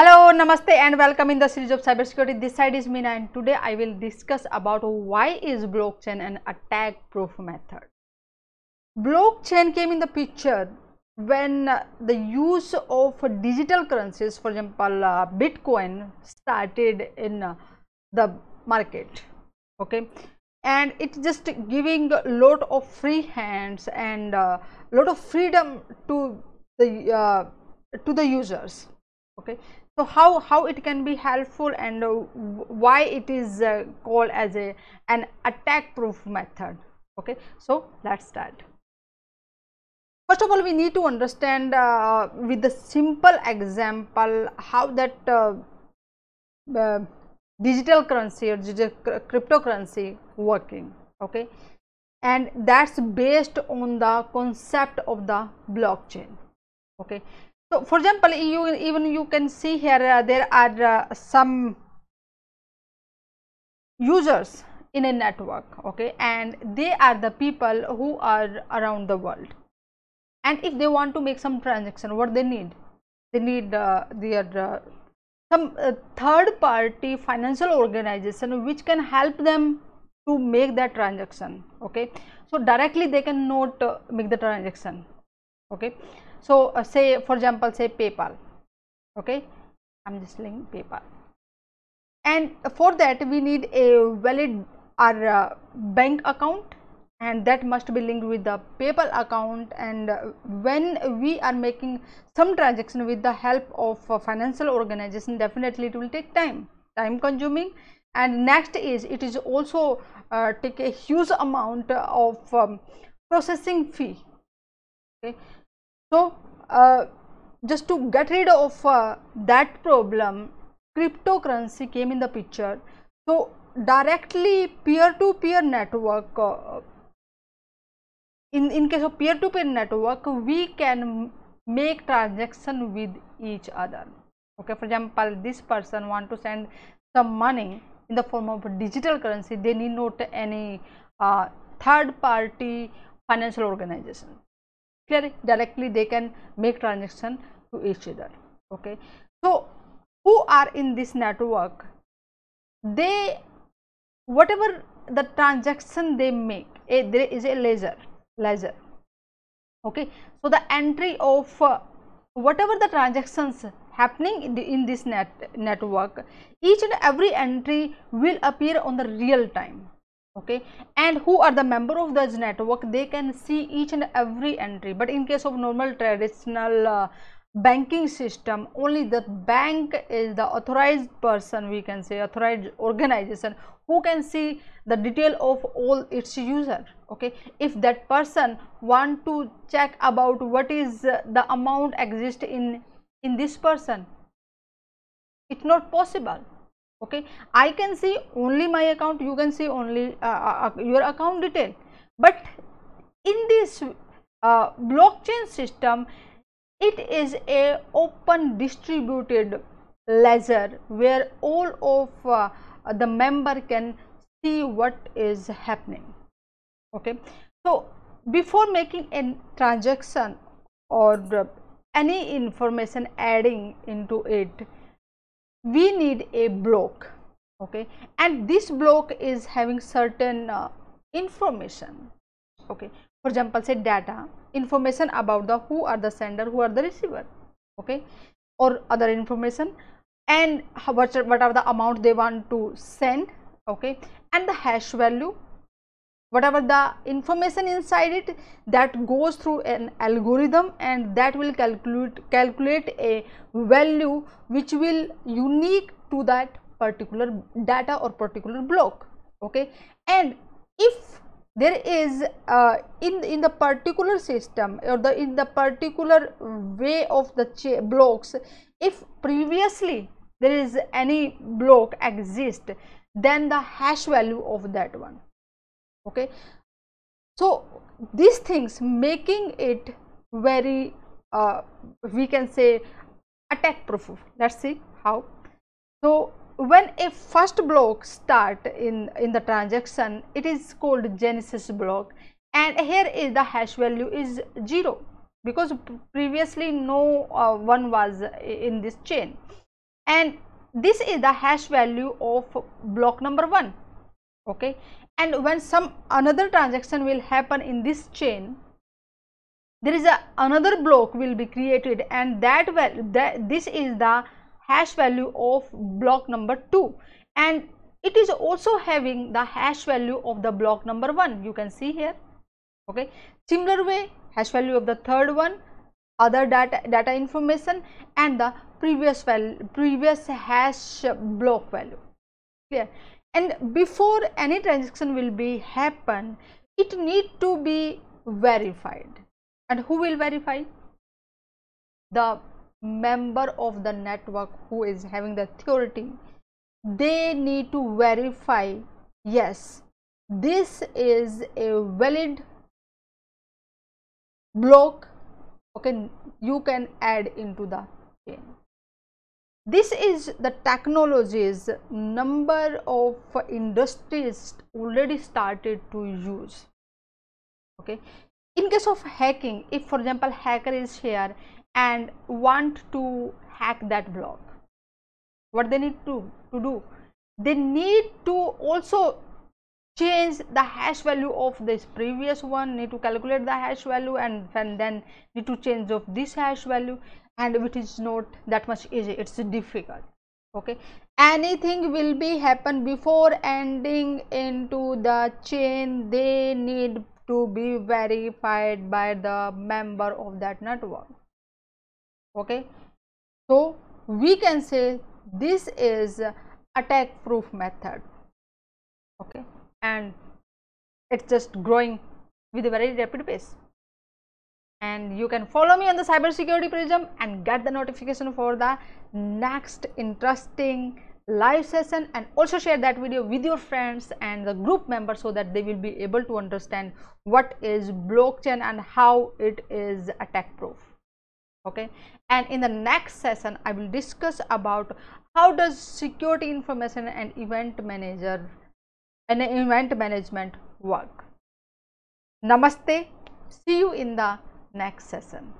Hello, Namaste and welcome in the series of cybersecurity. This side is Meena and today I will discuss about why is blockchain an attack proof method. Blockchain came in the picture when uh, the use of digital currencies, for example, uh, Bitcoin started in uh, the market. Okay, and it's just giving a lot of free hands and a lot of freedom to the uh, to the users okay so how how it can be helpful and uh, why it is uh, called as a an attack proof method. Okay so let's start. First of all we need to understand uh, with the simple example how that uh, uh, digital currency or digital cryptocurrency working. Okay and that's based on the concept of the blockchain. Okay so for example you even you can see here uh, there are uh, some users in a network okay? And they are the people who are around the world. And if they want to make some transaction what they need? They need uh, their uh, some uh, third party financial organization which can help them to make that transaction okay? So directly they cannot uh, make the transaction okay so uh, say for example say paypal okay? I'm just saying paypal. And for that we need a valid our uh, bank account and that must be linked with the paypal account. And when we are making some transaction with the help of financial organization definitely it will take time time consuming. And next is it is also uh, take a huge amount of um, processing fee okay so uh, just to get rid of uh, that problem cryptocurrency came in the picture. So directly peer to peer network uh, in in case of peer to peer network we can make transaction with each other. Okay for example this person want to send some money in the form of digital currency they need not any uh, third party financial organization directly they can make transaction to each other. Okay. So who are in this network? They whatever the transaction they make a, there is a ledger ledger. Okay. So the entry of uh, whatever the transactions happening in, the, in this net network each and every entry will appear on the real time okay? And who are the member of this network? They can see each and every entry. But in case of normal traditional uh, banking system only the bank is the authorized person we can say authorized organization who can see the detail of all its user. Okay? If that person want to check about what is the amount exist in in this person it's not possible okay? I can see only my account you can see only uh, uh, uh your account detail. But in this uh, blockchain system it is a open distributed ledger where all of uh, the member can see what is happening. Okay? So before making a transaction or any information adding into it we need a block okay? And this block is having certain uh, information okay? For example say data information about the who are the sender who are the receiver okay? Or other information and what, what are the amount they want to send okay? And the hash value whatever the information inside it that goes through an algorithm and that will calculate calculate a value which will unique to that particular data or particular block okay? And if there is uh, in in the particular system or the in the particular way of the blocks if previously there is any block exist then the hash value of that one okay. So these things making it very uh, we can say attack proof. Let's see how. So when a first block start in in the transaction it is called genesis block. And here is the hash value is 0 because previously no uh, one was in this chain. And this is the hash value of block number 1 okay and when some another transaction will happen in this chain there is a another block will be created and that, that this is the hash value of block number 2 and it is also having the hash value of the block number 1 you can see here. Okay. Similar way hash value of the third one other data data information and the previous value previous hash block value. Clear and before any transaction will be happen it need to be verified. And who will verify? The member of the network who is having the authority. They need to verify yes this is a valid block. Okay you can add into the chain this is the technologies number of industries already started to use. Okay. In case of hacking if for example hacker is here and want to hack that block what they need to, to do? They need to also change the hash value of this previous one need to calculate the hash value and, and then need to change of this hash value and which is not that much easy. It's difficult. Okay? Anything will be happen before ending into the chain. They need to be verified by the member of that network. Okay? So we can say this is attack proof method. Okay? And it's just growing with a very rapid pace and you can follow me on the cybersecurity prism and get the notification for the next interesting live session. And also share that video with your friends and the group members so that they will be able to understand what is blockchain and how it is attack proof. Okay? And in the next session i will discuss about how does security information and event manager and event management work. Namaste. See you in the next session